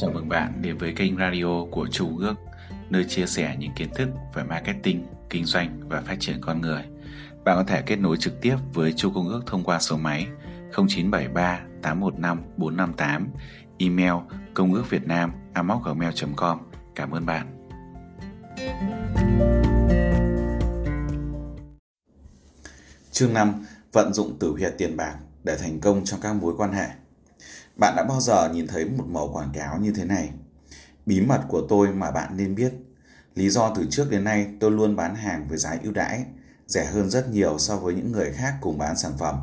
Chào mừng bạn đến với kênh radio của Chu Ước, nơi chia sẻ những kiến thức về marketing, kinh doanh và phát triển con người. Bạn có thể kết nối trực tiếp với Chu Công Ước thông qua số máy 0973 815 458, email công ước việt nam gmail.com. Cảm ơn bạn. Chương 5. Vận dụng tử huyệt tiền bạc để thành công trong các mối quan hệ. Bạn đã bao giờ nhìn thấy một mẫu quảng cáo như thế này? Bí mật của tôi mà bạn nên biết. Lý do từ trước đến nay tôi luôn bán hàng với giá ưu đãi, rẻ hơn rất nhiều so với những người khác cùng bán sản phẩm.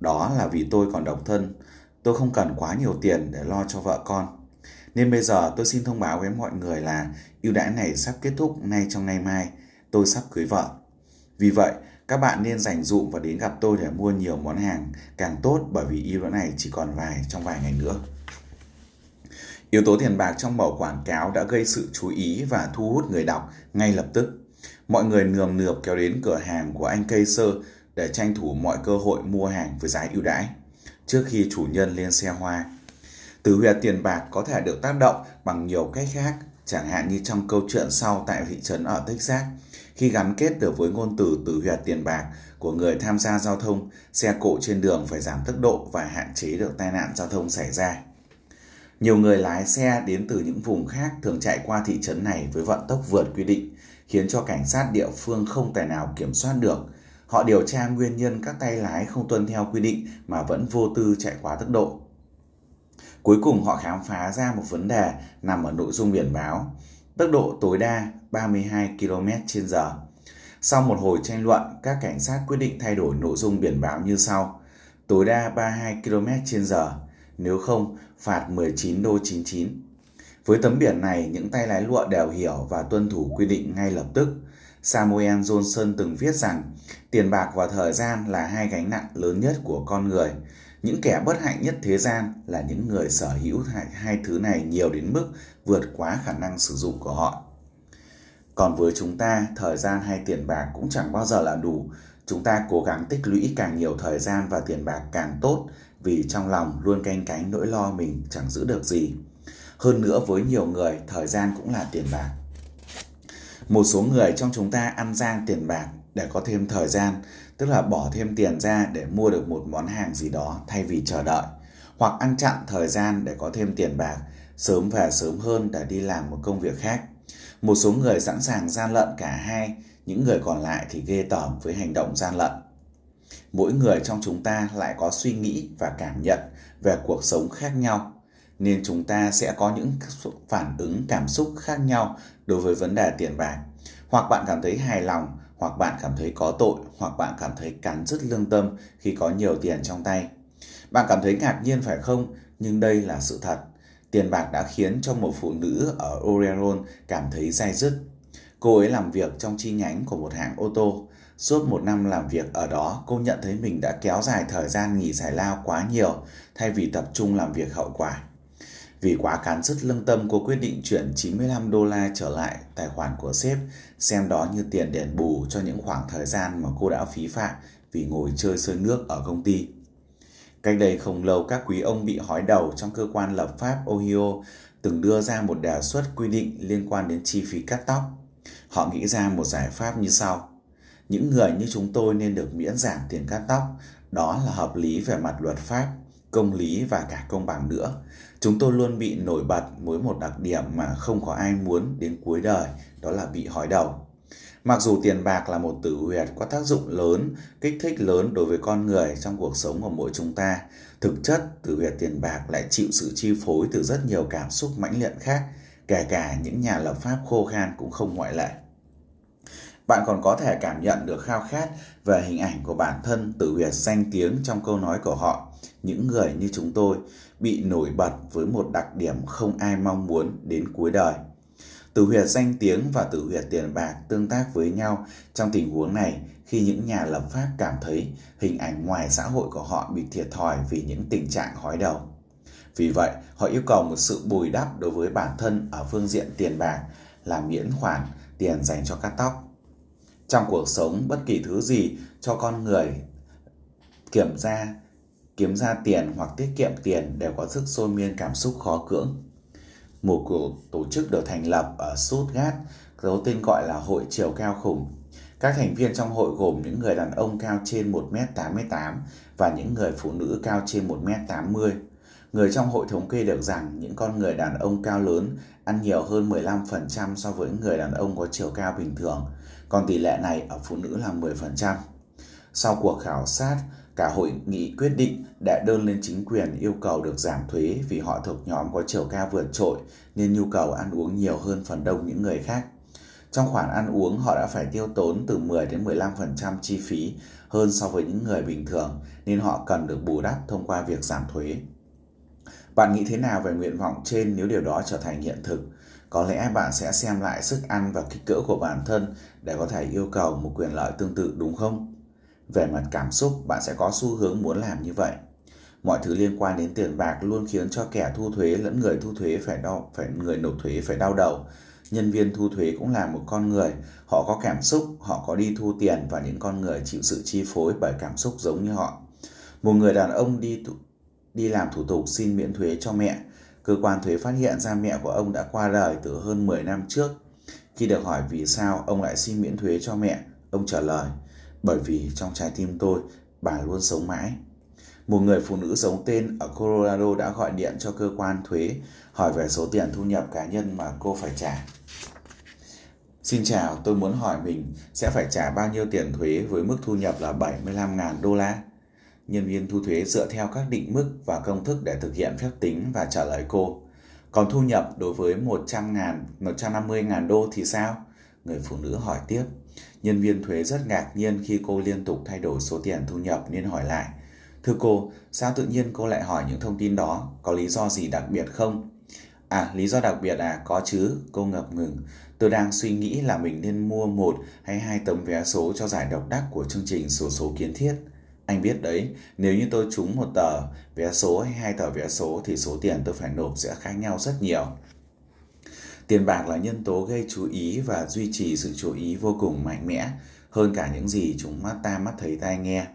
Đó là vì tôi còn độc thân, tôi không cần quá nhiều tiền để lo cho vợ con. Nên bây giờ tôi xin thông báo với mọi người là ưu đãi này sắp kết thúc ngay trong ngày mai, tôi sắp cưới vợ. Vì vậy, các bạn nên dành dụm và đến gặp tôi để mua nhiều món hàng càng tốt bởi vì ưu đãi này chỉ còn vài trong vài ngày nữa. Yếu tố tiền bạc trong mẫu quảng cáo đã gây sự chú ý và thu hút người đọc ngay lập tức. Mọi người nườm nượp kéo đến cửa hàng của anh Cây Sơ để tranh thủ mọi cơ hội mua hàng với giá ưu đãi trước khi chủ nhân lên xe hoa. Từ huyệt tiền bạc có thể được tác động bằng nhiều cách khác, chẳng hạn như trong câu chuyện sau tại thị trấn ở Texas, khi gắn kết được với ngôn từ từ huyệt tiền bạc của người tham gia giao thông, xe cộ trên đường phải giảm tốc độ và hạn chế được tai nạn giao thông xảy ra. Nhiều người lái xe đến từ những vùng khác thường chạy qua thị trấn này với vận tốc vượt quy định, khiến cho cảnh sát địa phương không tài nào kiểm soát được. Họ điều tra nguyên nhân các tay lái không tuân theo quy định mà vẫn vô tư chạy quá tốc độ. Cuối cùng họ khám phá ra một vấn đề nằm ở nội dung biển báo. Tốc độ tối đa 32 km h Sau một hồi tranh luận, các cảnh sát quyết định thay đổi nội dung biển báo như sau. Tối đa 32 km h nếu không phạt 19 đô 99. Với tấm biển này, những tay lái lụa đều hiểu và tuân thủ quy định ngay lập tức. Samuel Johnson từng viết rằng tiền bạc và thời gian là hai gánh nặng lớn nhất của con người. Những kẻ bất hạnh nhất thế gian là những người sở hữu hai, hai thứ này nhiều đến mức vượt quá khả năng sử dụng của họ. Còn với chúng ta, thời gian hay tiền bạc cũng chẳng bao giờ là đủ. Chúng ta cố gắng tích lũy càng nhiều thời gian và tiền bạc càng tốt vì trong lòng luôn canh cánh nỗi lo mình chẳng giữ được gì. Hơn nữa với nhiều người, thời gian cũng là tiền bạc. Một số người trong chúng ta ăn gian tiền bạc để có thêm thời gian, tức là bỏ thêm tiền ra để mua được một món hàng gì đó thay vì chờ đợi, hoặc ăn chặn thời gian để có thêm tiền bạc, sớm về sớm hơn để đi làm một công việc khác. Một số người sẵn sàng gian lận cả hai, những người còn lại thì ghê tởm với hành động gian lận. Mỗi người trong chúng ta lại có suy nghĩ và cảm nhận về cuộc sống khác nhau, nên chúng ta sẽ có những phản ứng cảm xúc khác nhau đối với vấn đề tiền bạc. Hoặc bạn cảm thấy hài lòng, hoặc bạn cảm thấy có tội, hoặc bạn cảm thấy cắn rứt lương tâm khi có nhiều tiền trong tay. Bạn cảm thấy ngạc nhiên phải không? Nhưng đây là sự thật. Tiền bạc đã khiến cho một phụ nữ ở Oregon cảm thấy dai dứt. Cô ấy làm việc trong chi nhánh của một hãng ô tô. Suốt một năm làm việc ở đó, cô nhận thấy mình đã kéo dài thời gian nghỉ giải lao quá nhiều thay vì tập trung làm việc hậu quả. Vì quá cán dứt lương tâm, cô quyết định chuyển 95 đô la trở lại tài khoản của sếp, xem đó như tiền đền bù cho những khoảng thời gian mà cô đã phí phạm vì ngồi chơi sơi nước ở công ty. Cách đây không lâu, các quý ông bị hói đầu trong cơ quan lập pháp Ohio từng đưa ra một đề xuất quy định liên quan đến chi phí cắt tóc. Họ nghĩ ra một giải pháp như sau. Những người như chúng tôi nên được miễn giảm tiền cắt tóc, đó là hợp lý về mặt luật pháp, công lý và cả công bằng nữa. Chúng tôi luôn bị nổi bật với một đặc điểm mà không có ai muốn đến cuối đời, đó là bị hói đầu. Mặc dù tiền bạc là một tử huyệt có tác dụng lớn, kích thích lớn đối với con người trong cuộc sống của mỗi chúng ta, thực chất tử huyệt tiền bạc lại chịu sự chi phối từ rất nhiều cảm xúc mãnh liệt khác, kể cả những nhà lập pháp khô khan cũng không ngoại lệ. Bạn còn có thể cảm nhận được khao khát về hình ảnh của bản thân tử huyệt danh tiếng trong câu nói của họ. Những người như chúng tôi bị nổi bật với một đặc điểm không ai mong muốn đến cuối đời. Tử huyệt danh tiếng và tử huyệt tiền bạc tương tác với nhau trong tình huống này khi những nhà lập pháp cảm thấy hình ảnh ngoài xã hội của họ bị thiệt thòi vì những tình trạng hói đầu. Vì vậy, họ yêu cầu một sự bồi đắp đối với bản thân ở phương diện tiền bạc là miễn khoản tiền dành cho cắt tóc. Trong cuộc sống, bất kỳ thứ gì cho con người kiểm ra kiếm ra tiền hoặc tiết kiệm tiền đều có sức sôi miên cảm xúc khó cưỡng. một cuộc tổ chức được thành lập ở Stuttgart có tên gọi là Hội Chiều Cao Khủng. Các thành viên trong hội gồm những người đàn ông cao trên 1m88 và những người phụ nữ cao trên 1m80. Người trong hội thống kê được rằng những con người đàn ông cao lớn ăn nhiều hơn 15% so với người đàn ông có chiều cao bình thường, còn tỷ lệ này ở phụ nữ là 10%. Sau cuộc khảo sát, cả hội nghị quyết định đệ đơn lên chính quyền yêu cầu được giảm thuế vì họ thuộc nhóm có chiều cao vượt trội nên nhu cầu ăn uống nhiều hơn phần đông những người khác. Trong khoản ăn uống, họ đã phải tiêu tốn từ 10 đến 15% chi phí hơn so với những người bình thường nên họ cần được bù đắp thông qua việc giảm thuế. Bạn nghĩ thế nào về nguyện vọng trên nếu điều đó trở thành hiện thực? Có lẽ bạn sẽ xem lại sức ăn và kích cỡ của bản thân để có thể yêu cầu một quyền lợi tương tự đúng không? Về mặt cảm xúc, bạn sẽ có xu hướng muốn làm như vậy. Mọi thứ liên quan đến tiền bạc luôn khiến cho kẻ thu thuế lẫn người thu thuế phải đau, phải người nộp thuế phải đau đầu. Nhân viên thu thuế cũng là một con người, họ có cảm xúc, họ có đi thu tiền và những con người chịu sự chi phối bởi cảm xúc giống như họ. Một người đàn ông đi đi làm thủ tục xin miễn thuế cho mẹ. Cơ quan thuế phát hiện ra mẹ của ông đã qua đời từ hơn 10 năm trước. Khi được hỏi vì sao ông lại xin miễn thuế cho mẹ, ông trả lời, bởi vì trong trái tim tôi, bà luôn sống mãi. Một người phụ nữ sống tên ở Colorado đã gọi điện cho cơ quan thuế hỏi về số tiền thu nhập cá nhân mà cô phải trả. Xin chào, tôi muốn hỏi mình sẽ phải trả bao nhiêu tiền thuế với mức thu nhập là 75.000 đô la? Nhân viên thu thuế dựa theo các định mức và công thức để thực hiện phép tính và trả lời cô. Còn thu nhập đối với 100 ngàn, 150 ngàn đô thì sao? Người phụ nữ hỏi tiếp. Nhân viên thuế rất ngạc nhiên khi cô liên tục thay đổi số tiền thu nhập nên hỏi lại. Thưa cô, sao tự nhiên cô lại hỏi những thông tin đó? Có lý do gì đặc biệt không? À, lý do đặc biệt à? Có chứ, cô ngập ngừng. Tôi đang suy nghĩ là mình nên mua một hay hai tấm vé số cho giải độc đắc của chương trình số số kiến thiết. Anh biết đấy, nếu như tôi trúng một tờ vé số hay hai tờ vé số thì số tiền tôi phải nộp sẽ khác nhau rất nhiều. Tiền bạc là nhân tố gây chú ý và duy trì sự chú ý vô cùng mạnh mẽ hơn cả những gì chúng mắt ta mắt thấy tai nghe.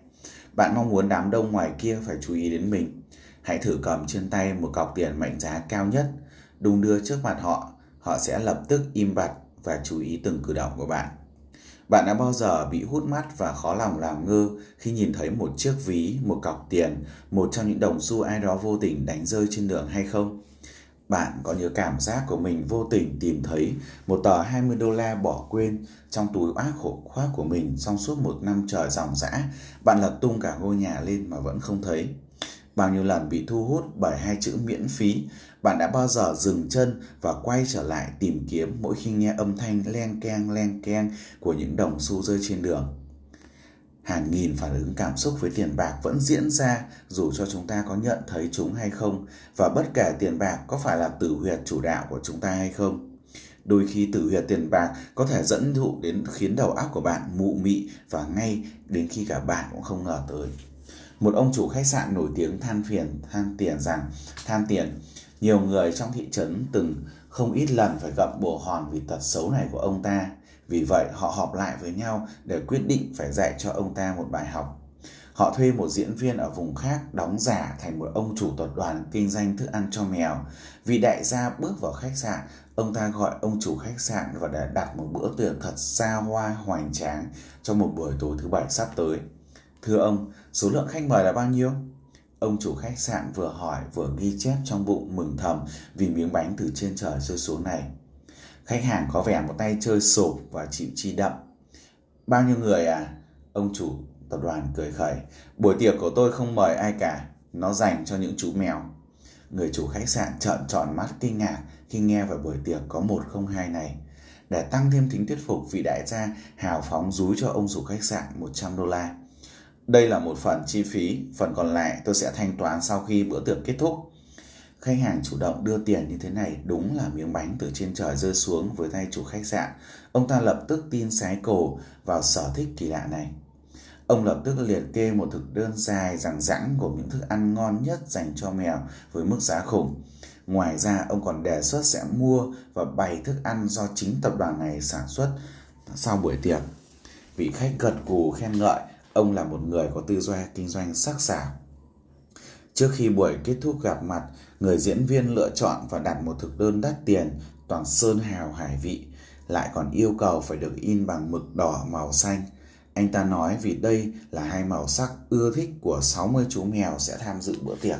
Bạn mong muốn đám đông ngoài kia phải chú ý đến mình. Hãy thử cầm trên tay một cọc tiền mệnh giá cao nhất, đung đưa trước mặt họ. Họ sẽ lập tức im bặt và chú ý từng cử động của bạn. Bạn đã bao giờ bị hút mắt và khó lòng làm ngơ khi nhìn thấy một chiếc ví, một cọc tiền, một trong những đồng xu ai đó vô tình đánh rơi trên đường hay không? Bạn có nhớ cảm giác của mình vô tình tìm thấy một tờ 20 đô la bỏ quên trong túi ác khổ khoác của mình trong suốt một năm trời dòng dã, bạn lật tung cả ngôi nhà lên mà vẫn không thấy. Bao nhiêu lần bị thu hút bởi hai chữ miễn phí, bạn đã bao giờ dừng chân và quay trở lại tìm kiếm mỗi khi nghe âm thanh len keng len keng của những đồng xu rơi trên đường. Hàng nghìn phản ứng cảm xúc với tiền bạc vẫn diễn ra, dù cho chúng ta có nhận thấy chúng hay không, và bất kể tiền bạc có phải là tử huyệt chủ đạo của chúng ta hay không. Đôi khi tử huyệt tiền bạc có thể dẫn dụ đến khiến đầu óc của bạn mụ mị và ngay đến khi cả bạn cũng không ngờ tới. Một ông chủ khách sạn nổi tiếng than phiền, than tiền rằng, than tiền, nhiều người trong thị trấn từng không ít lần phải gặp bồ hòn vì tật xấu này của ông ta. Vì vậy họ họp lại với nhau để quyết định phải dạy cho ông ta một bài học. Họ thuê một diễn viên ở vùng khác đóng giả thành một ông chủ tập đoàn kinh doanh thức ăn cho mèo. Vì đại gia bước vào khách sạn, ông ta gọi ông chủ khách sạn và đã đặt một bữa tiệc thật xa hoa hoành tráng cho một buổi tối thứ bảy sắp tới. Thưa ông, số lượng khách mời là bao nhiêu? Ông chủ khách sạn vừa hỏi vừa ghi chép trong bụng mừng thầm vì miếng bánh từ trên trời rơi xuống này. Khách hàng có vẻ một tay chơi sổ và chịu chi đậm. Bao nhiêu người à? Ông chủ tập đoàn cười khẩy. Buổi tiệc của tôi không mời ai cả, nó dành cho những chú mèo. Người chủ khách sạn trợn tròn mắt kinh ngạc khi nghe về buổi tiệc có một không hai này. Để tăng thêm tính thuyết phục, vị đại gia hào phóng rúi cho ông chủ khách sạn 100 đô la. Đây là một phần chi phí, phần còn lại tôi sẽ thanh toán sau khi bữa tiệc kết thúc. Khách hàng chủ động đưa tiền như thế này đúng là miếng bánh từ trên trời rơi xuống với tay chủ khách sạn. Ông ta lập tức tin sái cổ vào sở thích kỳ lạ này. Ông lập tức liệt kê một thực đơn dài rằng rãng của những thức ăn ngon nhất dành cho mèo với mức giá khủng. Ngoài ra, ông còn đề xuất sẽ mua và bày thức ăn do chính tập đoàn này sản xuất sau buổi tiệc. Vị khách gật gù khen ngợi, ông là một người có tư duy kinh doanh sắc sảo. Trước khi buổi kết thúc gặp mặt, người diễn viên lựa chọn và đặt một thực đơn đắt tiền toàn sơn hào hải vị, lại còn yêu cầu phải được in bằng mực đỏ màu xanh. Anh ta nói vì đây là hai màu sắc ưa thích của 60 chú mèo sẽ tham dự bữa tiệc.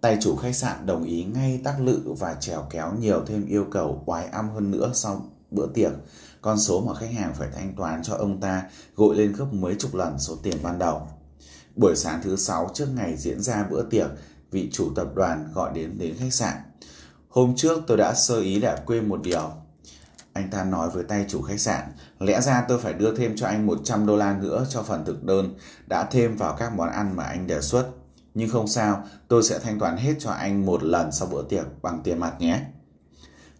Tay chủ khách sạn đồng ý ngay tác lự và trèo kéo nhiều thêm yêu cầu oái âm hơn nữa sau bữa tiệc. Con số mà khách hàng phải thanh toán cho ông ta gội lên gấp mấy chục lần số tiền ban đầu. Buổi sáng thứ sáu trước ngày diễn ra bữa tiệc, vị chủ tập đoàn gọi đến đến khách sạn. Hôm trước tôi đã sơ ý để quên một điều. Anh ta nói với tay chủ khách sạn, lẽ ra tôi phải đưa thêm cho anh 100 đô la nữa cho phần thực đơn đã thêm vào các món ăn mà anh đề xuất. Nhưng không sao, tôi sẽ thanh toán hết cho anh một lần sau bữa tiệc bằng tiền mặt nhé.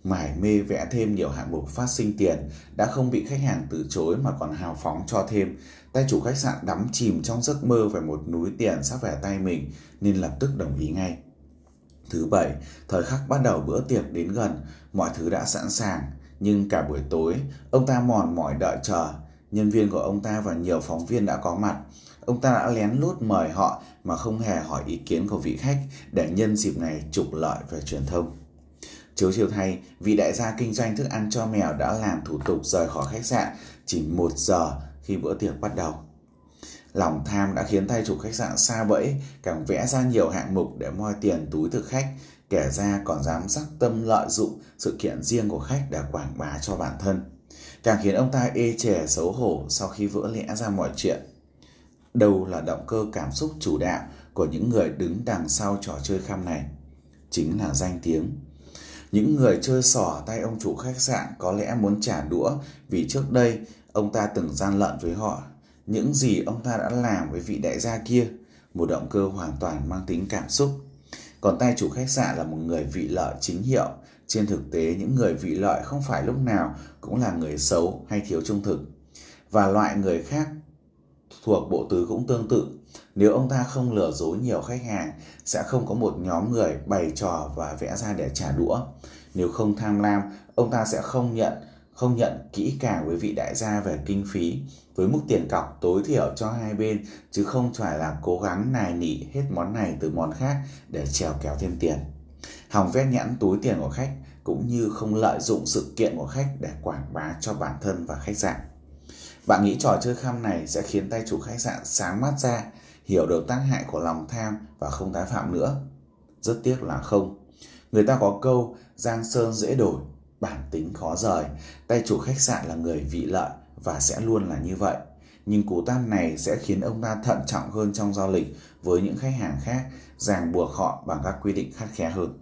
Mải mê vẽ thêm nhiều hạng mục phát sinh tiền đã không bị khách hàng từ chối mà còn hào phóng cho thêm. Tay chủ khách sạn đắm chìm trong giấc mơ về một núi tiền sắp về tay mình nên lập tức đồng ý ngay. Thứ bảy, thời khắc bắt đầu bữa tiệc đến gần, mọi thứ đã sẵn sàng. Nhưng cả buổi tối, ông ta mòn mỏi đợi chờ. Nhân viên của ông ta và nhiều phóng viên đã có mặt. Ông ta đã lén lút mời họ mà không hề hỏi ý kiến của vị khách để nhân dịp này trục lợi về truyền thông. Chiếu chiều thay, vị đại gia kinh doanh thức ăn cho mèo đã làm thủ tục rời khỏi khách sạn chỉ một giờ khi bữa tiệc bắt đầu. Lòng tham đã khiến tay chủ khách sạn xa bẫy, càng vẽ ra nhiều hạng mục để moi tiền túi thực khách, kẻ ra còn dám sắc tâm lợi dụng sự kiện riêng của khách để quảng bá cho bản thân. Càng khiến ông ta ê chề xấu hổ sau khi vỡ lẽ ra mọi chuyện. Đâu là động cơ cảm xúc chủ đạo của những người đứng đằng sau trò chơi khăm này? Chính là danh tiếng. Những người chơi sỏ tay ông chủ khách sạn có lẽ muốn trả đũa vì trước đây ông ta từng gian lận với họ. Những gì ông ta đã làm với vị đại gia kia, một động cơ hoàn toàn mang tính cảm xúc. Còn tay chủ khách sạn là một người vị lợi chính hiệu. Trên thực tế, những người vị lợi không phải lúc nào cũng là người xấu hay thiếu trung thực. Và loại người khác thuộc bộ tứ cũng tương tự. Nếu ông ta không lừa dối nhiều khách hàng, sẽ không có một nhóm người bày trò và vẽ ra để trả đũa. Nếu không tham lam, ông ta sẽ không nhận không nhận kỹ càng với vị đại gia về kinh phí với mức tiền cọc tối thiểu cho hai bên chứ không phải là cố gắng nài nỉ hết món này từ món khác để trèo kéo thêm tiền. Hòng vét nhãn túi tiền của khách cũng như không lợi dụng sự kiện của khách để quảng bá cho bản thân và khách sạn. Bạn nghĩ trò chơi khăm này sẽ khiến tay chủ khách sạn sáng mắt ra, hiểu được tác hại của lòng tham và không tái phạm nữa? Rất tiếc là không. Người ta có câu Giang Sơn dễ đổi, bản tính khó rời. Tay chủ khách sạn là người vị lợi và sẽ luôn là như vậy. Nhưng cú tát này sẽ khiến ông ta thận trọng hơn trong giao lịch với những khách hàng khác, ràng buộc họ bằng các quy định khắt khe hơn.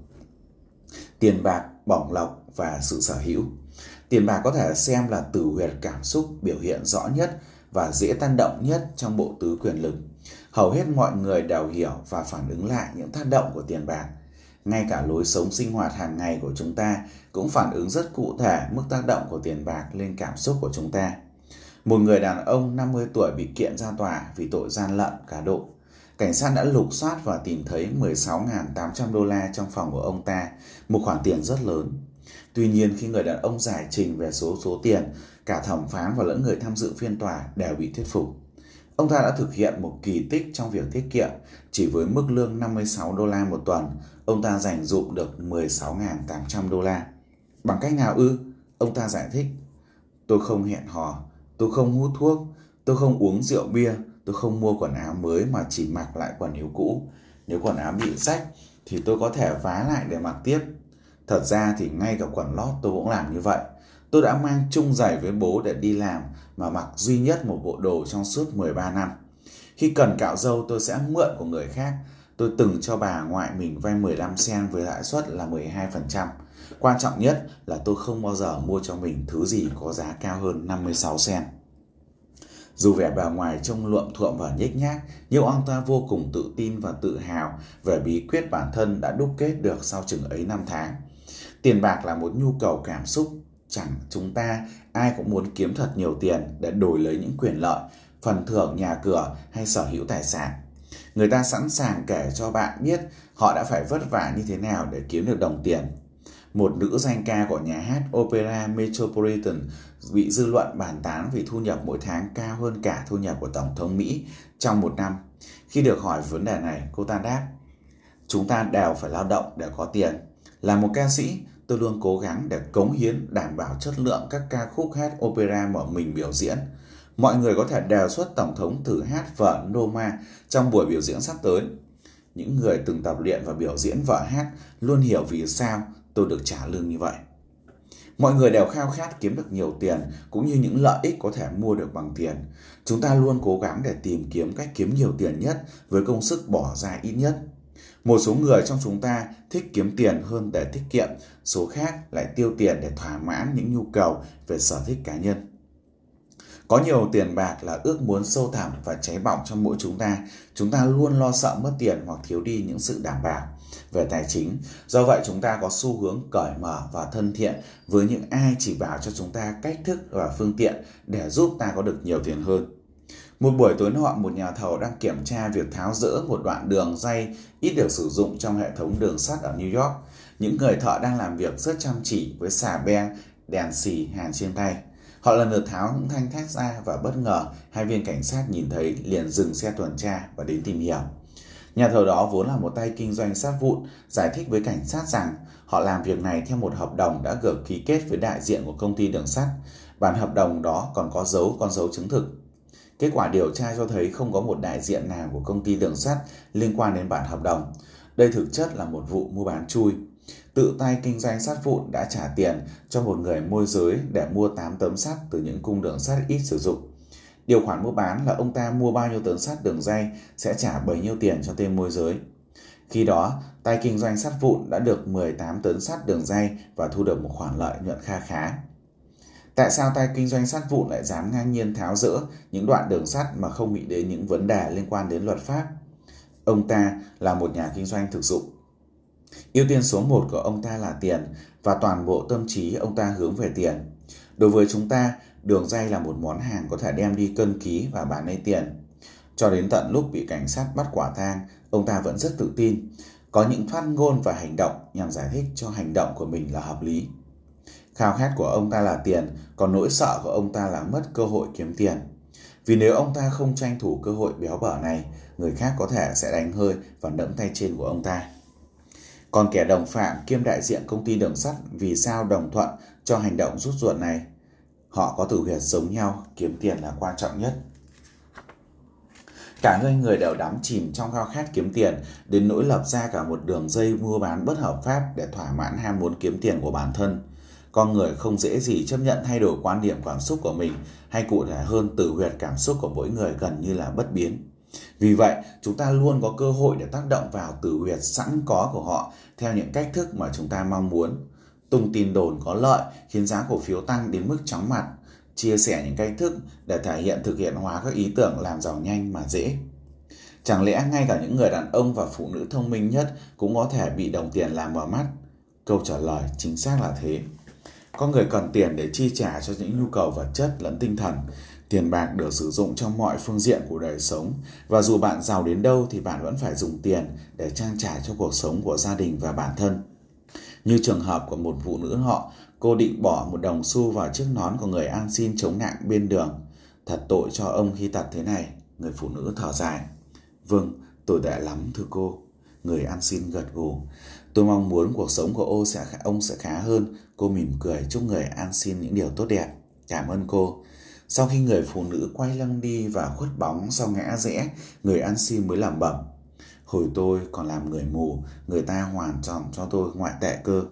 Tiền bạc, bỏng lọc và sự sở hữu. Tiền bạc có thể xem là từ huyệt cảm xúc biểu hiện rõ nhất và dễ tan động nhất trong bộ tứ quyền lực. Hầu hết mọi người đều hiểu và phản ứng lại những tác động của tiền bạc. Ngay cả lối sống sinh hoạt hàng ngày của chúng ta cũng phản ứng rất cụ thể mức tác động của tiền bạc lên cảm xúc của chúng ta. Một người đàn ông 50 tuổi bị kiện ra tòa vì tội gian lận cá độ. Cảnh sát đã lục soát và tìm thấy 16.800 đô la trong phòng của ông ta, một khoản tiền rất lớn. Tuy nhiên khi người đàn ông giải trình về số số tiền, cả thẩm phán và lẫn người tham dự phiên tòa đều bị thuyết phục. Ông ta đã thực hiện một kỳ tích trong việc tiết kiệm, chỉ với mức lương 56 đô la một tuần, ông ta dành dụm được 16.800 đô la. Bằng cách nào ư? Ông ta giải thích. Tôi không hẹn hò, tôi không hút thuốc, tôi không uống rượu bia, tôi không mua quần áo mới mà chỉ mặc lại quần áo cũ. Nếu quần áo bị rách thì tôi có thể vá lại để mặc tiếp. Thật ra thì ngay cả quần lót tôi cũng làm như vậy. Tôi đã mang chung giày với bố để đi làm mà mặc duy nhất một bộ đồ trong suốt 13 năm. Khi cần cạo râu tôi sẽ mượn của người khác. Tôi từng cho bà ngoại mình vay 15 sen với lãi suất là 12%. Quan trọng nhất là tôi không bao giờ mua cho mình thứ gì có giá cao hơn 56 sen. Dù vẻ bề ngoài trông luộm thuộm và nhếch nhác, nhưng ông ta vô cùng tự tin và tự hào về bí quyết bản thân đã đúc kết được sau chừng ấy năm tháng. Tiền bạc là một nhu cầu cảm xúc, chẳng chúng ta ai cũng muốn kiếm thật nhiều tiền để đổi lấy những quyền lợi, phần thưởng nhà cửa hay sở hữu tài sản. Người ta sẵn sàng kể cho bạn biết họ đã phải vất vả như thế nào để kiếm được đồng tiền. Một nữ danh ca của nhà hát Opera Metropolitan bị dư luận bàn tán vì thu nhập mỗi tháng cao hơn cả thu nhập của Tổng thống Mỹ trong một năm. Khi được hỏi vấn đề này, cô ta đáp, chúng ta đều phải lao động để có tiền. Là một ca sĩ, tôi luôn cố gắng để cống hiến, đảm bảo chất lượng các ca khúc hát opera mà mình biểu diễn. Mọi người có thể đề xuất Tổng thống thử hát vở Noma trong buổi biểu diễn sắp tới. Những người từng tập luyện và biểu diễn vở hát luôn hiểu vì sao tôi được trả lương như vậy. Mọi người đều khao khát kiếm được nhiều tiền cũng như những lợi ích có thể mua được bằng tiền. Chúng ta luôn cố gắng để tìm kiếm cách kiếm nhiều tiền nhất với công sức bỏ ra ít nhất. Một số người trong chúng ta thích kiếm tiền hơn để tiết kiệm, số khác lại tiêu tiền để thỏa mãn những nhu cầu về sở thích cá nhân. Có nhiều tiền bạc là ước muốn sâu thẳm và cháy bỏng trong mỗi chúng ta. Chúng ta luôn lo sợ mất tiền hoặc thiếu đi những sự đảm bảo về tài chính. Do vậy chúng ta có xu hướng cởi mở và thân thiện với những ai chỉ bảo cho chúng ta cách thức và phương tiện để giúp ta có được nhiều tiền hơn. Một buổi tối nọ, một nhà thầu đang kiểm tra việc tháo rỡ một đoạn đường dây ít được sử dụng trong hệ thống đường sắt ở New York. Những người thợ đang làm việc rất chăm chỉ với xà beng, đèn xì hàn trên tay. Họ lần lượt tháo những thanh thép ra và bất ngờ hai viên cảnh sát nhìn thấy liền dừng xe tuần tra và đến tìm hiểu. Nhà thầu đó vốn là một tay kinh doanh sát vụn, giải thích với cảnh sát rằng họ làm việc này theo một hợp đồng đã được ký kết với đại diện của công ty đường sắt. Bản hợp đồng đó còn có dấu con dấu chứng thực. Kết quả điều tra cho thấy không có một đại diện nào của công ty đường sắt liên quan đến bản hợp đồng. Đây thực chất là một vụ mua bán chui. Tự tay kinh doanh sắt vụn đã trả tiền cho một người môi giới để mua 8 tấm sắt từ những cung đường sắt ít sử dụng. Điều khoản mua bán là ông ta mua bao nhiêu tấn sắt đường dây sẽ trả bấy nhiêu tiền cho tên môi giới. Khi đó, tay kinh doanh sắt vụn đã được 18 tấn sắt đường dây và thu được một khoản lợi nhuận kha khá. Tại sao tay kinh doanh sắt vụn lại dám ngang nhiên tháo rỡ những đoạn đường sắt mà không bị đến những vấn đề liên quan đến luật pháp? Ông ta là một nhà kinh doanh thực dụng. Ưu tiên số 1 của ông ta là tiền và toàn bộ tâm trí ông ta hướng về tiền. Đối với chúng ta, đường dây là một món hàng có thể đem đi cân ký và bán lấy tiền. Cho đến tận lúc bị cảnh sát bắt quả tang, ông ta vẫn rất tự tin, có những thoát ngôn và hành động nhằm giải thích cho hành động của mình là hợp lý. Khao khát của ông ta là tiền, còn nỗi sợ của ông ta là mất cơ hội kiếm tiền. Vì nếu ông ta không tranh thủ cơ hội béo bở này, người khác có thể sẽ đánh hơi và nẫm tay trên của ông ta. Còn kẻ đồng phạm kiêm đại diện công ty đường sắt vì sao đồng thuận cho hành động rút ruột này? Họ có tử huyệt giống nhau, kiếm tiền là quan trọng nhất. Cả hai người đều đắm chìm trong khao khát kiếm tiền, đến nỗi lập ra cả một đường dây mua bán bất hợp pháp để thỏa mãn ham muốn kiếm tiền của bản thân. Con người không dễ gì chấp nhận thay đổi quan điểm cảm xúc của mình, hay cụ thể hơn từ huyệt cảm xúc của mỗi người gần như là bất biến. Vì vậy, chúng ta luôn có cơ hội để tác động vào từ huyệt sẵn có của họ theo những cách thức mà chúng ta mong muốn. Tung tin đồn có lợi khiến giá cổ phiếu tăng đến mức chóng mặt, chia sẻ những cách thức để thể hiện thực hiện hóa các ý tưởng làm giàu nhanh mà dễ. Chẳng lẽ ngay cả những người đàn ông và phụ nữ thông minh nhất cũng có thể bị đồng tiền làm mở mắt? Câu trả lời chính xác là thế có người cần tiền để chi trả cho những nhu cầu vật chất lẫn tinh thần. Tiền bạc được sử dụng trong mọi phương diện của đời sống và dù bạn giàu đến đâu thì bạn vẫn phải dùng tiền để trang trải cho cuộc sống của gia đình và bản thân. Như trường hợp của một phụ nữ họ, cô định bỏ một đồng xu vào chiếc nón của người ăn xin chống nạn bên đường. Thật tội cho ông khi tật thế này, người phụ nữ thở dài. Vâng, tồi tệ lắm thưa cô. Người ăn xin gật gù. Tôi mong muốn cuộc sống của ô sẽ ông sẽ khá hơn. Cô mỉm cười chúc người ăn xin những điều tốt đẹp. Cảm ơn cô. Sau khi người phụ nữ quay lưng đi và khuất bóng sau ngã rẽ, người ăn xin mới làm bẩm. Hồi tôi còn làm người mù, người ta hoàn tròn cho tôi ngoại tệ cơ.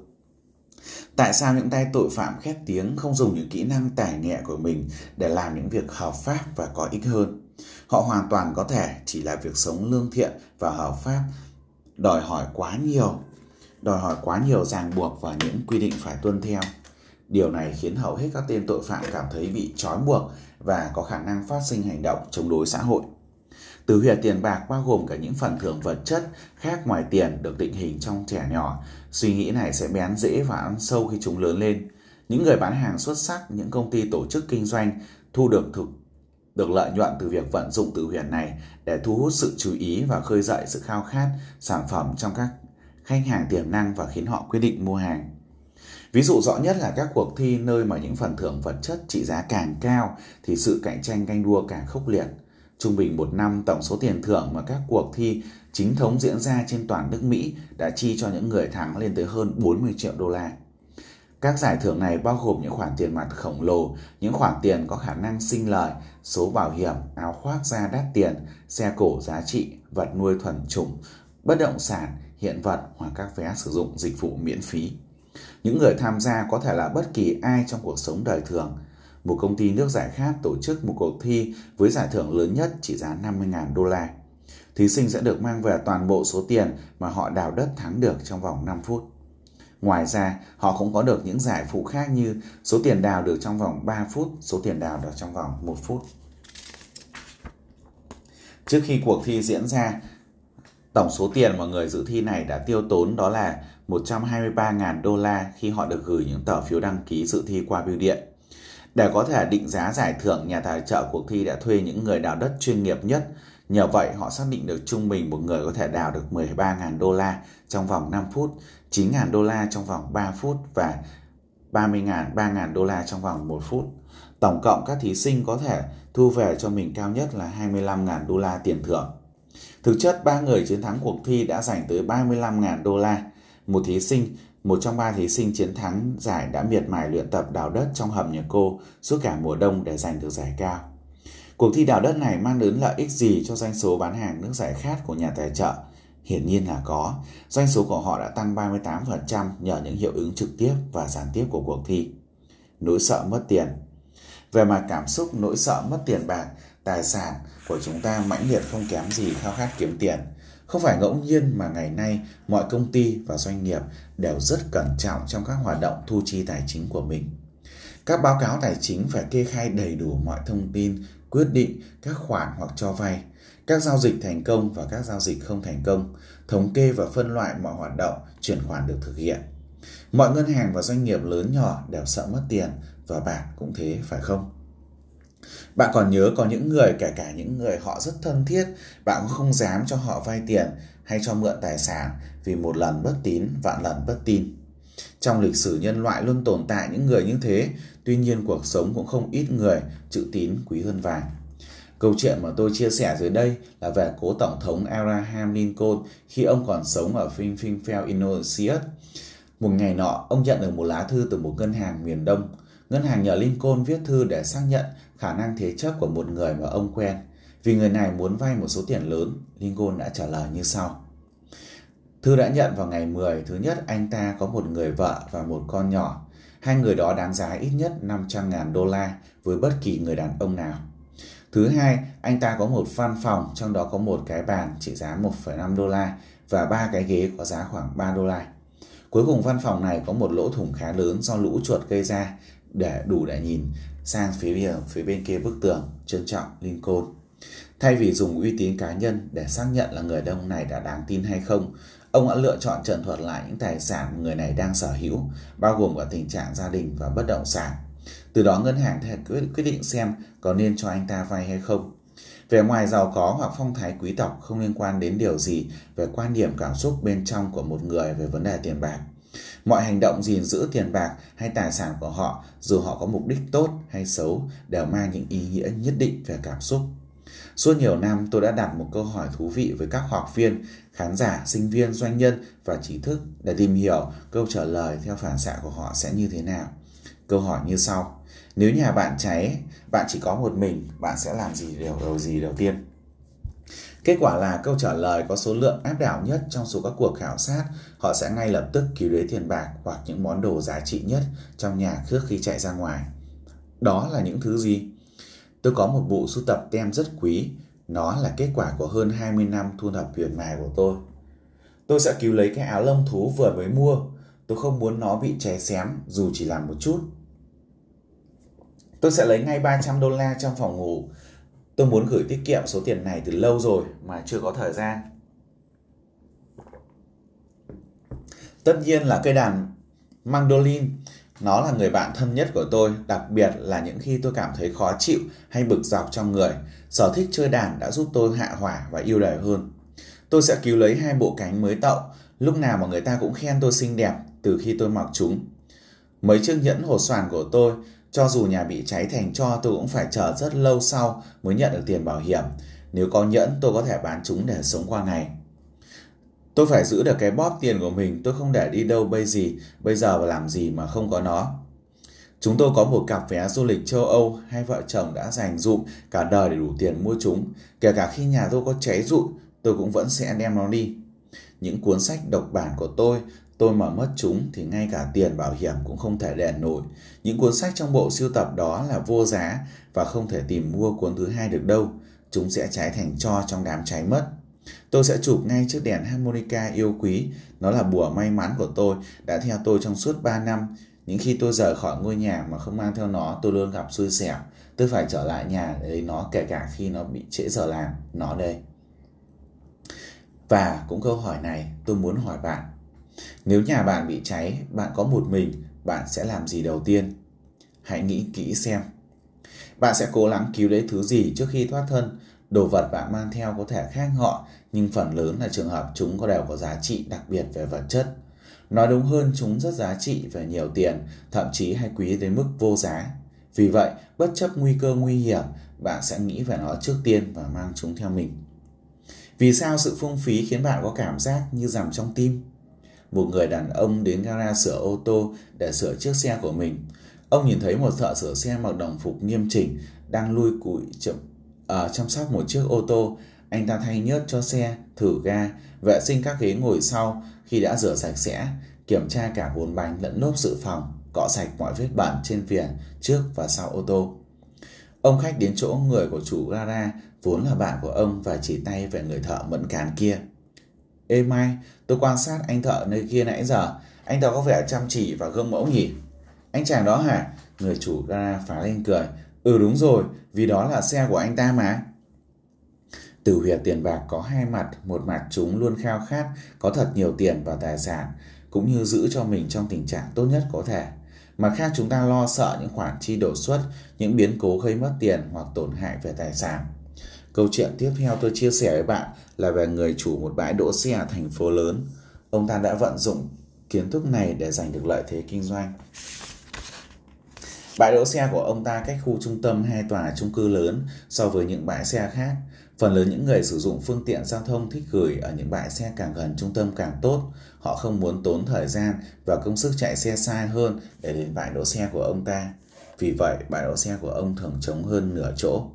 Tại sao những tay tội phạm khét tiếng không dùng những kỹ năng tài nghệ của mình để làm những việc hợp pháp và có ích hơn? Họ hoàn toàn có thể chỉ là việc sống lương thiện và hợp pháp, đòi hỏi quá nhiều, đòi hỏi quá nhiều ràng buộc và những quy định phải tuân theo. Điều này khiến hầu hết các tên tội phạm cảm thấy bị trói buộc và có khả năng phát sinh hành động chống đối xã hội. Từ huyệt tiền bạc bao gồm cả những phần thưởng vật chất khác ngoài tiền được định hình trong trẻ nhỏ. Suy nghĩ này sẽ bén dễ và ăn sâu khi chúng lớn lên. Những người bán hàng xuất sắc, những công ty tổ chức kinh doanh thu được thực được lợi nhuận từ việc vận dụng tự huyền này để thu hút sự chú ý và khơi dậy sự khao khát sản phẩm trong các khách hàng tiềm năng và khiến họ quyết định mua hàng. Ví dụ rõ nhất là các cuộc thi nơi mà những phần thưởng vật chất trị giá càng cao thì sự cạnh tranh ganh đua càng khốc liệt. Trung bình một năm, tổng số tiền thưởng mà các cuộc thi chính thống diễn ra trên toàn nước Mỹ đã chi cho những người thắng lên tới hơn 40 triệu đô la. Các giải thưởng này bao gồm những khoản tiền mặt khổng lồ, những khoản tiền có khả năng sinh lời, số bảo hiểm, áo khoác da đắt tiền, xe cổ giá trị, vật nuôi thuần chủng, bất động sản, hiện vật hoặc các vé sử dụng dịch vụ miễn phí. Những người tham gia có thể là bất kỳ ai trong cuộc sống đời thường. Một công ty nước giải khát tổ chức một cuộc thi với giải thưởng lớn nhất trị giá 50.000 đô la. Thí sinh sẽ được mang về toàn bộ số tiền mà họ đào đất thắng được trong vòng 5 phút. Ngoài ra, họ cũng có được những giải phụ khác như số tiền đào được trong vòng 3 phút, số tiền đào được trong vòng 1 phút. Trước khi cuộc thi diễn ra, tổng số tiền mà người dự thi này đã tiêu tốn đó là 123.000 đô la khi họ được gửi những tờ phiếu đăng ký dự thi qua bưu điện. Để có thể định giá giải thưởng, nhà tài trợ cuộc thi đã thuê những người đào đất chuyên nghiệp nhất. Nhờ vậy, họ xác định được trung bình một người có thể đào được 13.000 đô la trong vòng 5 phút, 9.000 đô la trong vòng 3 phút và 30.000, 3.000 đô la trong vòng 1 phút. Tổng cộng các thí sinh có thể thu về cho mình cao nhất là 25.000 đô la tiền thưởng. Thực chất, ba người chiến thắng cuộc thi đã giành tới 35.000 đô la. Một thí sinh, một trong ba thí sinh chiến thắng giải đã miệt mài luyện tập đào đất trong hầm nhà cô suốt cả mùa đông để giành được giải cao. Cuộc thi đào đất này mang đến lợi ích gì cho doanh số bán hàng nước giải khát của nhà tài trợ? Hiển nhiên là có. Doanh số của họ đã tăng 38% nhờ những hiệu ứng trực tiếp và gián tiếp của cuộc thi. Nỗi sợ mất tiền Về mặt cảm xúc, nỗi sợ mất tiền bạc, tài sản của chúng ta mãnh liệt không kém gì khao khát kiếm tiền. Không phải ngẫu nhiên mà ngày nay mọi công ty và doanh nghiệp đều rất cẩn trọng trong các hoạt động thu chi tài chính của mình. Các báo cáo tài chính phải kê khai đầy đủ mọi thông tin, quyết định các khoản hoặc cho vay, các giao dịch thành công và các giao dịch không thành công, thống kê và phân loại mọi hoạt động chuyển khoản được thực hiện. Mọi ngân hàng và doanh nghiệp lớn nhỏ đều sợ mất tiền và bạn cũng thế phải không? Bạn còn nhớ có những người kể cả những người họ rất thân thiết, bạn cũng không dám cho họ vay tiền hay cho mượn tài sản vì một lần bất tín vạn lần bất tin. Trong lịch sử nhân loại luôn tồn tại những người như thế, tuy nhiên cuộc sống cũng không ít người chữ tín quý hơn vàng. Câu chuyện mà tôi chia sẻ dưới đây là về cố Tổng thống Abraham Lincoln khi ông còn sống ở Springfield, Illinois. Một ngày nọ, ông nhận được một lá thư từ một ngân hàng miền Đông. Ngân hàng nhờ Lincoln viết thư để xác nhận khả năng thế chấp của một người mà ông quen. Vì người này muốn vay một số tiền lớn, Lincoln đã trả lời như sau. Thư đã nhận vào ngày 10, thứ nhất anh ta có một người vợ và một con nhỏ. Hai người đó đáng giá ít nhất 500.000 đô la với bất kỳ người đàn ông nào. Thứ hai, anh ta có một văn phòng, trong đó có một cái bàn trị giá 1,5 đô la và ba cái ghế có giá khoảng 3 đô la. Cuối cùng văn phòng này có một lỗ thủng khá lớn do lũ chuột gây ra để đủ để nhìn sang phía bên, phía bên kia bức tường, trân trọng Lincoln. Thay vì dùng uy tín cá nhân để xác nhận là người đàn ông này đã đáng tin hay không, ông đã lựa chọn trần thuật lại những tài sản người này đang sở hữu, bao gồm cả tình trạng gia đình và bất động sản. Từ đó ngân hàng thể quyết định xem có nên cho anh ta vay hay không. Về ngoài giàu có hoặc phong thái quý tộc không liên quan đến điều gì về quan điểm cảm xúc bên trong của một người về vấn đề tiền bạc. Mọi hành động gìn giữ tiền bạc hay tài sản của họ, dù họ có mục đích tốt hay xấu, đều mang những ý nghĩa nhất định về cảm xúc. Suốt nhiều năm tôi đã đặt một câu hỏi thú vị với các học viên, khán giả, sinh viên, doanh nhân và trí thức để tìm hiểu câu trả lời theo phản xạ của họ sẽ như thế nào. Câu hỏi như sau. Nếu nhà bạn cháy, bạn chỉ có một mình, bạn sẽ làm gì điều đầu gì đầu tiên? Kết quả là câu trả lời có số lượng áp đảo nhất trong số các cuộc khảo sát, họ sẽ ngay lập tức cứu lấy tiền bạc hoặc những món đồ giá trị nhất trong nhà trước khi chạy ra ngoài. Đó là những thứ gì? Tôi có một bộ sưu tập tem rất quý, nó là kết quả của hơn 20 năm thu thập huyền mài của tôi. Tôi sẽ cứu lấy cái áo lông thú vừa mới mua, tôi không muốn nó bị cháy xém dù chỉ là một chút. Tôi sẽ lấy ngay 300 đô la trong phòng ngủ. Tôi muốn gửi tiết kiệm số tiền này từ lâu rồi mà chưa có thời gian. Tất nhiên là cây đàn mandolin. Nó là người bạn thân nhất của tôi, đặc biệt là những khi tôi cảm thấy khó chịu hay bực dọc trong người. Sở thích chơi đàn đã giúp tôi hạ hỏa và yêu đời hơn. Tôi sẽ cứu lấy hai bộ cánh mới tậu, lúc nào mà người ta cũng khen tôi xinh đẹp từ khi tôi mặc chúng. Mấy chiếc nhẫn hồ xoàn của tôi cho dù nhà bị cháy thành cho tôi cũng phải chờ rất lâu sau mới nhận được tiền bảo hiểm. Nếu có nhẫn tôi có thể bán chúng để sống qua ngày. Tôi phải giữ được cái bóp tiền của mình, tôi không để đi đâu bây gì, bây giờ và làm gì mà không có nó. Chúng tôi có một cặp vé du lịch châu Âu, hai vợ chồng đã dành dụm cả đời để đủ tiền mua chúng. Kể cả khi nhà tôi có cháy rụi, tôi cũng vẫn sẽ đem nó đi. Những cuốn sách độc bản của tôi, tôi mà mất chúng thì ngay cả tiền bảo hiểm cũng không thể đền nổi. Những cuốn sách trong bộ siêu tập đó là vô giá và không thể tìm mua cuốn thứ hai được đâu. Chúng sẽ cháy thành cho trong đám cháy mất. Tôi sẽ chụp ngay chiếc đèn harmonica yêu quý. Nó là bùa may mắn của tôi, đã theo tôi trong suốt 3 năm. Những khi tôi rời khỏi ngôi nhà mà không mang theo nó, tôi luôn gặp xui xẻo. Tôi phải trở lại nhà để lấy nó kể cả khi nó bị trễ giờ làm. Nó đây. Và cũng câu hỏi này tôi muốn hỏi bạn. Nếu nhà bạn bị cháy, bạn có một mình, bạn sẽ làm gì đầu tiên? Hãy nghĩ kỹ xem. Bạn sẽ cố gắng cứu lấy thứ gì trước khi thoát thân? Đồ vật bạn mang theo có thể khác họ, nhưng phần lớn là trường hợp chúng có đều có giá trị đặc biệt về vật chất. Nói đúng hơn, chúng rất giá trị về nhiều tiền, thậm chí hay quý đến mức vô giá. Vì vậy, bất chấp nguy cơ nguy hiểm, bạn sẽ nghĩ về nó trước tiên và mang chúng theo mình. Vì sao sự phung phí khiến bạn có cảm giác như nằm trong tim? Một người đàn ông đến gara sửa ô tô để sửa chiếc xe của mình. Ông nhìn thấy một thợ sửa xe mặc đồng phục nghiêm chỉnh đang lui cụi chậm ở chăm sóc một chiếc ô tô. Anh ta thay nhớt cho xe, thử ga, vệ sinh các ghế ngồi sau khi đã rửa sạch sẽ, kiểm tra cả bốn bánh lẫn lốp dự phòng, cọ sạch mọi vết bẩn trên viền trước và sau ô tô. Ông khách đến chỗ người của chủ gara vốn là bạn của ông và chỉ tay về người thợ mẫn cán kia. Ê Mai, tôi quan sát anh thợ nơi kia nãy giờ, anh ta có vẻ chăm chỉ và gương mẫu nhỉ? Anh chàng đó hả? Người chủ gara phá lên cười. Ừ đúng rồi, vì đó là xe của anh ta mà. Tử huyệt tiền bạc có hai mặt, một mặt chúng luôn khao khát có thật nhiều tiền và tài sản, cũng như giữ cho mình trong tình trạng tốt nhất có thể. Mặt khác chúng ta lo sợ những khoản chi đột xuất, những biến cố gây mất tiền hoặc tổn hại về tài sản. Câu chuyện tiếp theo tôi chia sẻ với bạn là về người chủ một bãi đỗ xe ở thành phố lớn. Ông ta đã vận dụng kiến thức này để giành được lợi thế kinh doanh. Bãi đỗ xe của ông ta cách khu trung tâm hai tòa chung cư lớn so với những bãi xe khác. Phần lớn những người sử dụng phương tiện giao thông thích gửi ở những bãi xe càng gần trung tâm càng tốt. Họ không muốn tốn thời gian và công sức chạy xe xa hơn để đến bãi đỗ xe của ông ta. Vì vậy, bãi đỗ xe của ông thường trống hơn nửa chỗ.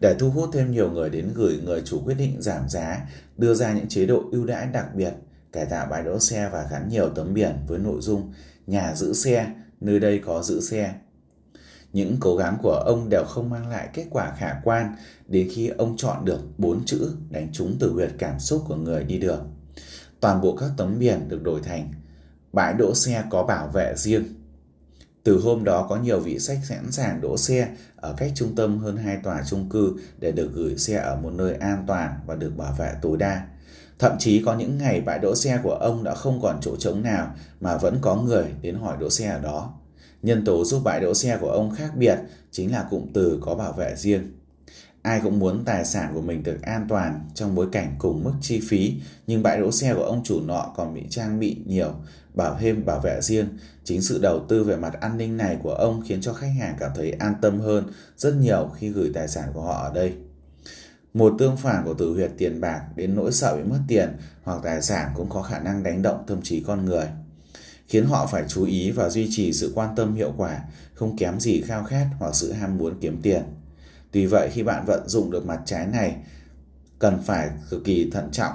Để thu hút thêm nhiều người đến gửi, người chủ quyết định giảm giá, đưa ra những chế độ ưu đãi đặc biệt, cải tạo bãi đỗ xe và gắn nhiều tấm biển với nội dung nhà giữ xe, nơi đây có giữ xe. Những cố gắng của ông đều không mang lại kết quả khả quan đến khi ông chọn được bốn chữ đánh trúng từ huyệt cảm xúc của người đi đường. Toàn bộ các tấm biển được đổi thành, bãi đỗ xe có bảo vệ riêng. Từ hôm đó có nhiều vị khách sẵn sàng đỗ xe ở cách trung tâm hơn hai tòa chung cư để được gửi xe ở một nơi an toàn và được bảo vệ tối đa. Thậm chí có những ngày bãi đỗ xe của ông đã không còn chỗ trống nào mà vẫn có người đến hỏi đỗ xe ở đó. Nhân tố giúp bãi đỗ xe của ông khác biệt chính là cụm từ có bảo vệ riêng. Ai cũng muốn tài sản của mình được an toàn trong bối cảnh cùng mức chi phí, nhưng bãi đỗ xe của ông chủ nọ còn bị trang bị nhiều, bảo thêm bảo vệ riêng. Chính sự đầu tư về mặt an ninh này của ông khiến cho khách hàng cảm thấy an tâm hơn rất nhiều khi gửi tài sản của họ ở đây. Một tương phản của tử huyệt tiền bạc đến nỗi sợ bị mất tiền hoặc tài sản cũng có khả năng đánh động tâm trí con người khiến họ phải chú ý và duy trì sự quan tâm hiệu quả, không kém gì khao khát hoặc sự ham muốn kiếm tiền. Tuy vậy khi bạn vận dụng được mặt trái này, cần phải cực kỳ thận trọng,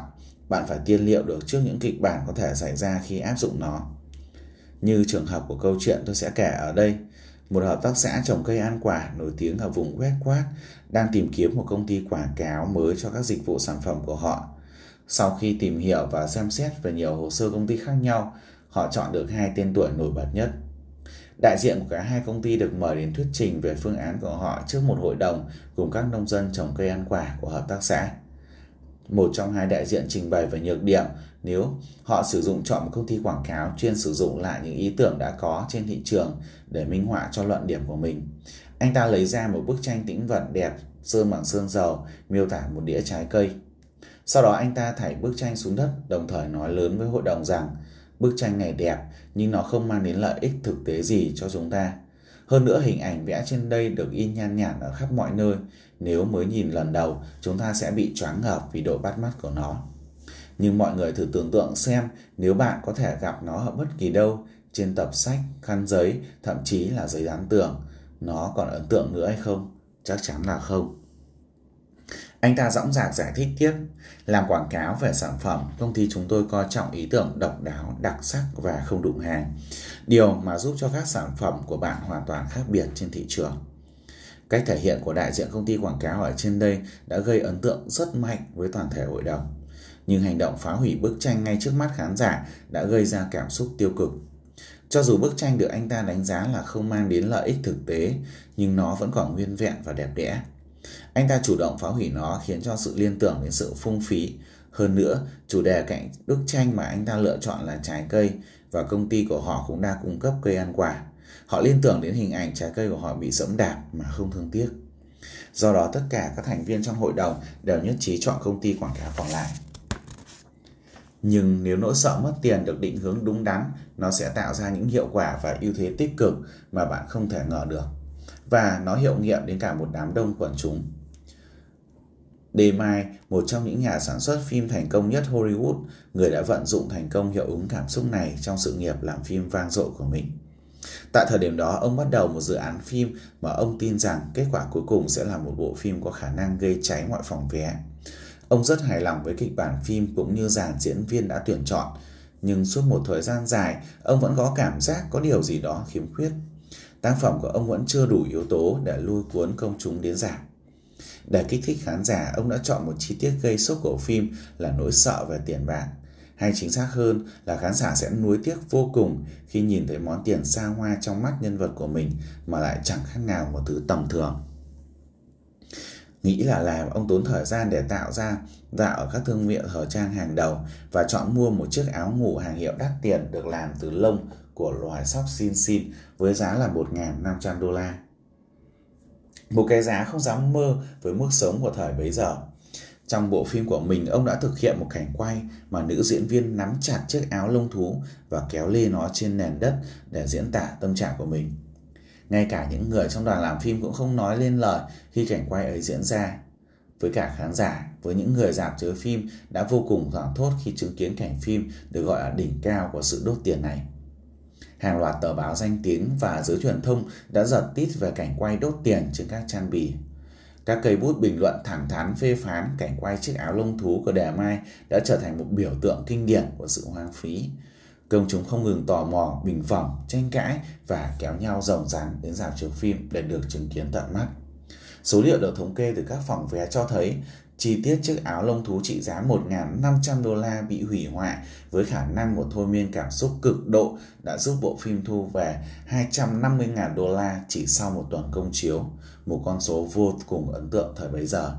bạn phải tiên liệu được trước những kịch bản có thể xảy ra khi áp dụng nó. Như trường hợp của câu chuyện tôi sẽ kể ở đây, một hợp tác xã trồng cây ăn quả nổi tiếng ở vùng Westquart đang tìm kiếm một công ty quảng cáo mới cho các dịch vụ sản phẩm của họ. Sau khi tìm hiểu và xem xét về nhiều hồ sơ công ty khác nhau, họ chọn được hai tên tuổi nổi bật nhất. Đại diện của cả hai công ty được mời đến thuyết trình về phương án của họ trước một hội đồng cùng các nông dân trồng cây ăn quả của hợp tác xã. Một trong hai đại diện trình bày về nhược điểm, nếu họ sử dụng chọn một công ty quảng cáo chuyên sử dụng lại những ý tưởng đã có trên thị trường để minh họa cho luận điểm của mình. Anh ta lấy ra một bức tranh tĩnh vật đẹp, sơn bằng sơn dầu, miêu tả một đĩa trái cây. Sau đó anh ta thảy bức tranh xuống đất, đồng thời nói lớn với hội đồng rằng Bức tranh này đẹp nhưng nó không mang đến lợi ích thực tế gì cho chúng ta. Hơn nữa hình ảnh vẽ trên đây được in nhan nhản ở khắp mọi nơi. Nếu mới nhìn lần đầu, chúng ta sẽ bị choáng ngợp vì độ bắt mắt của nó. Nhưng mọi người thử tưởng tượng xem nếu bạn có thể gặp nó ở bất kỳ đâu, trên tập sách, khăn giấy, thậm chí là giấy dán tường, nó còn ấn tượng nữa hay không? Chắc chắn là không. Anh ta dõng dạc giải thích tiếp, làm quảng cáo về sản phẩm, công ty chúng tôi coi trọng ý tưởng độc đáo, đặc sắc và không đụng hàng. Điều mà giúp cho các sản phẩm của bạn hoàn toàn khác biệt trên thị trường. Cách thể hiện của đại diện công ty quảng cáo ở trên đây đã gây ấn tượng rất mạnh với toàn thể hội đồng. Nhưng hành động phá hủy bức tranh ngay trước mắt khán giả đã gây ra cảm xúc tiêu cực. Cho dù bức tranh được anh ta đánh giá là không mang đến lợi ích thực tế, nhưng nó vẫn còn nguyên vẹn và đẹp đẽ. Anh ta chủ động phá hủy nó khiến cho sự liên tưởng đến sự phung phí. Hơn nữa, chủ đề cạnh bức tranh mà anh ta lựa chọn là trái cây và công ty của họ cũng đang cung cấp cây ăn quả. Họ liên tưởng đến hình ảnh trái cây của họ bị dẫm đạp mà không thương tiếc. Do đó tất cả các thành viên trong hội đồng đều nhất trí chọn công ty quảng cáo còn lại. Nhưng nếu nỗi sợ mất tiền được định hướng đúng đắn, nó sẽ tạo ra những hiệu quả và ưu thế tích cực mà bạn không thể ngờ được. Và nó hiệu nghiệm đến cả một đám đông quần chúng. Đề Mai, một trong những nhà sản xuất phim thành công nhất Hollywood, người đã vận dụng thành công hiệu ứng cảm xúc này trong sự nghiệp làm phim vang dội của mình. Tại thời điểm đó, ông bắt đầu một dự án phim mà ông tin rằng kết quả cuối cùng sẽ là một bộ phim có khả năng gây cháy mọi phòng vé. Ông rất hài lòng với kịch bản phim cũng như dàn diễn viên đã tuyển chọn, nhưng suốt một thời gian dài, ông vẫn có cảm giác có điều gì đó khiếm khuyết. Tác phẩm của ông vẫn chưa đủ yếu tố để lôi cuốn công chúng đến giảm. Để kích thích khán giả, ông đã chọn một chi tiết gây sốc của phim là nỗi sợ về tiền bạc. Hay chính xác hơn là khán giả sẽ nuối tiếc vô cùng khi nhìn thấy món tiền xa hoa trong mắt nhân vật của mình mà lại chẳng khác nào một thứ tầm thường. Nghĩ là làm ông tốn thời gian để tạo ra dạo ở các thương hiệu thời trang hàng đầu và chọn mua một chiếc áo ngủ hàng hiệu đắt tiền được làm từ lông của loài sóc xin xin với giá là 1.500 đô la. Một cái giá không dám mơ với mức sống của thời bấy giờ. Trong bộ phim của mình, ông đã thực hiện một cảnh quay mà nữ diễn viên nắm chặt chiếc áo lông thú và kéo lê nó trên nền đất để diễn tả tâm trạng của mình. Ngay cả những người trong đoàn làm phim cũng không nói lên lời khi cảnh quay ấy diễn ra. Với cả khán giả, với những người dạp chiếu phim đã vô cùng thoảng thốt khi chứng kiến cảnh phim được gọi là đỉnh cao của sự đốt tiền này. Hàng loạt tờ báo danh tiếng và giới truyền thông đã giật tít về cảnh quay đốt tiền trên các trang bì. Các cây bút bình luận thẳng thắn phê phán cảnh quay chiếc áo lông thú của Đề Mai đã trở thành một biểu tượng kinh điển của sự hoang phí. Công chúng không ngừng tò mò, bình phẩm, tranh cãi và kéo nhau rồng rắn đến rạp chiếu phim để được chứng kiến tận mắt. Số liệu được thống kê từ các phòng vé cho thấy chi tiết chiếc áo lông thú trị giá 1.500 đô la bị hủy hoại với khả năng một thôi miên cảm xúc cực độ đã giúp bộ phim thu về 250.000 đô la chỉ sau một tuần công chiếu, một con số vô cùng ấn tượng thời bấy giờ.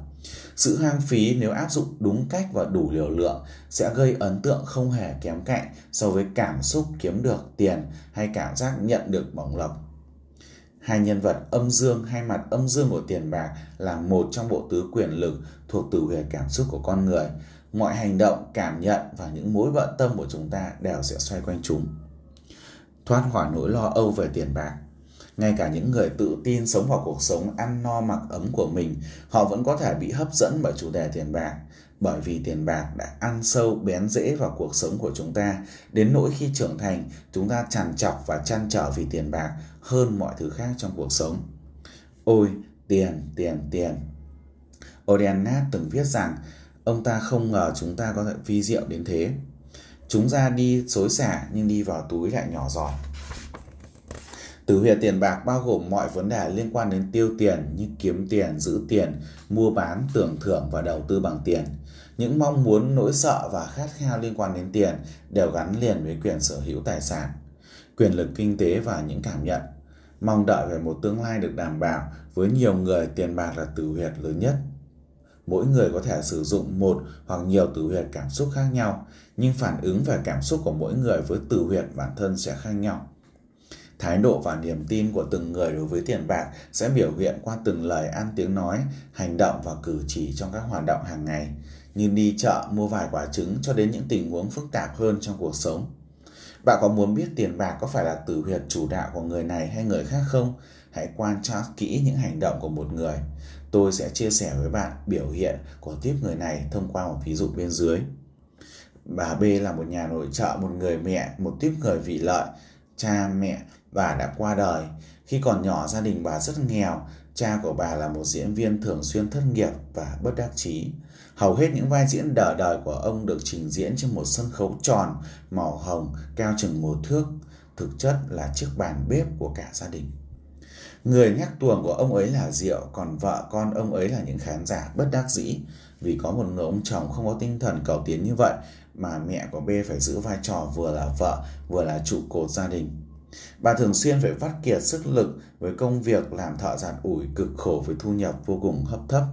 Sự hoang phí nếu áp dụng đúng cách và đủ liều lượng sẽ gây ấn tượng không hề kém cạnh so với cảm xúc kiếm được tiền hay cảm giác nhận được bổng lộc. Hai nhân vật âm dương hay mặt âm dương của tiền bạc là một trong bộ tứ quyền lực thuộc tử huyệt cảm xúc của con người. Mọi hành động, cảm nhận và những mối bận tâm của chúng ta đều sẽ xoay quanh chúng. Thoát khỏi nỗi lo âu về tiền bạc ngay cả những người tự tin sống vào cuộc sống ăn no mặc ấm của mình, họ vẫn có thể bị hấp dẫn bởi chủ đề tiền bạc. Bởi vì tiền bạc đã ăn sâu bén rễ vào cuộc sống của chúng ta, đến nỗi khi trưởng thành, chúng ta trằn trọc và chăn trở vì tiền bạc hơn mọi thứ khác trong cuộc sống. Ôi, tiền, tiền, tiền. Odenat từng viết rằng ông ta không ngờ chúng ta có thể vi diệu đến thế. Chúng ra đi xối xả nhưng đi vào túi lại nhỏ giọt. từ huyệt tiền bạc bao gồm mọi vấn đề liên quan đến tiêu tiền như kiếm tiền, giữ tiền, mua bán, tưởng thưởng và đầu tư bằng tiền. Những mong muốn, nỗi sợ và khát khao liên quan đến tiền đều gắn liền với quyền sở hữu tài sản, quyền lực kinh tế và những cảm nhận. Mong đợi về một tương lai được đảm bảo, với nhiều người tiền bạc là từ huyệt lớn nhất. Mỗi người có thể sử dụng một hoặc nhiều từ huyệt cảm xúc khác nhau, nhưng phản ứng về cảm xúc của mỗi người với từ huyệt bản thân sẽ khác nhau. Thái độ và niềm tin của từng người đối với tiền bạc sẽ biểu hiện qua từng lời ăn tiếng nói, hành động và cử chỉ trong các hoạt động hàng ngày, như đi chợ mua vài quả trứng cho đến những tình huống phức tạp hơn trong cuộc sống. Bạn có muốn biết tiền bạc có phải là tử huyệt chủ đạo của người này hay người khác không? hãy quan sát kỹ những hành động của một người. Tôi sẽ chia sẻ với bạn biểu hiện của tiếp người này thông qua một ví dụ bên dưới. Bà B là một nhà nội trợ, một người mẹ, một tiếp người vị lợi. Cha mẹ bà đã qua đời. Khi còn nhỏ gia đình bà rất nghèo, cha của bà là một diễn viên thường xuyên thất nghiệp và bất đắc chí. Hầu hết những vai diễn đỡ đời của ông được trình diễn trên một sân khấu tròn, màu hồng, cao chừng một thước. Thực chất là chiếc bàn bếp của cả gia đình. Người nhắc tuồng của ông ấy là Diệu, còn vợ con ông ấy là những khán giả bất đắc dĩ. Vì có một người ông chồng không có tinh thần cầu tiến như vậy mà mẹ của B phải giữ vai trò vừa là vợ vừa là trụ cột gia đình. Bà thường xuyên phải vắt kiệt sức lực với công việc làm thợ giặt ủi cực khổ với thu nhập vô cùng hấp thấp.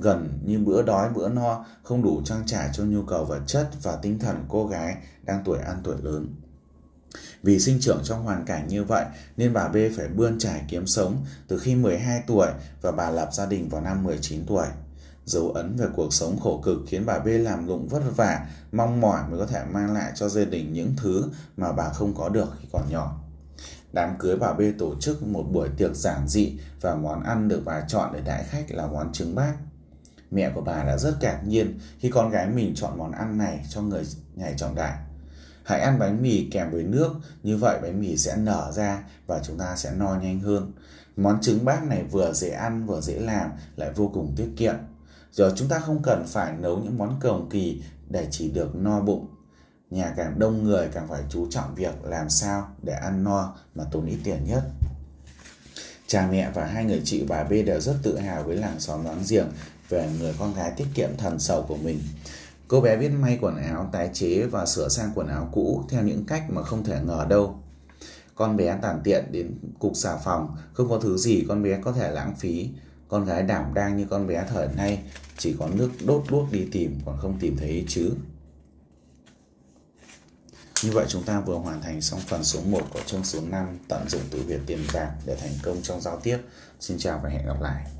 Gần như bữa đói bữa no không đủ trang trải cho nhu cầu vật chất và tinh thần cô gái đang tuổi ăn tuổi lớn. Vì sinh trưởng trong hoàn cảnh như vậy nên bà B phải bươn trải kiếm sống từ khi 12 tuổi và bà lập gia đình vào năm 19 tuổi. Dấu ấn về cuộc sống khổ cực khiến bà B làm lụng vất vả, mong mỏi mới có thể mang lại cho gia đình những thứ mà bà không có được khi còn nhỏ. Đám cưới bà B tổ chức một buổi tiệc giản dị và món ăn được bà chọn để đãi khách là món trứng bát. Mẹ của bà đã rất ngạc nhiên khi con gái mình chọn món ăn này cho người nhảy trọng đại. Hãy ăn bánh mì kèm với nước, như vậy bánh mì sẽ nở ra và chúng ta sẽ no nhanh hơn. Món trứng bát này vừa dễ ăn vừa dễ làm lại vô cùng tiết kiệm. Giờ chúng ta không cần phải nấu những món cầu kỳ để chỉ được no bụng. Nhà càng đông người càng phải chú trọng việc làm sao để ăn no mà tốn ít tiền nhất. Cha mẹ và hai người chị bà B đều rất tự hào với làng xóm láng giềng về người con gái tiết kiệm thần sầu của mình. Cô bé biết may quần áo, tái chế và sửa sang quần áo cũ theo những cách mà không thể ngờ đâu. Con bé tàn tiện đến cục xà phòng, không có thứ gì con bé có thể lãng phí. Con gái đảm đang như con bé thời nay, chỉ có nước đốt đuốc đi tìm còn không tìm thấy chứ. Như vậy chúng ta vừa hoàn thành xong phần số 1 của chương số 5 tận dụng từ Việt tiền bạc để thành công trong giao tiếp. Xin chào và hẹn gặp lại.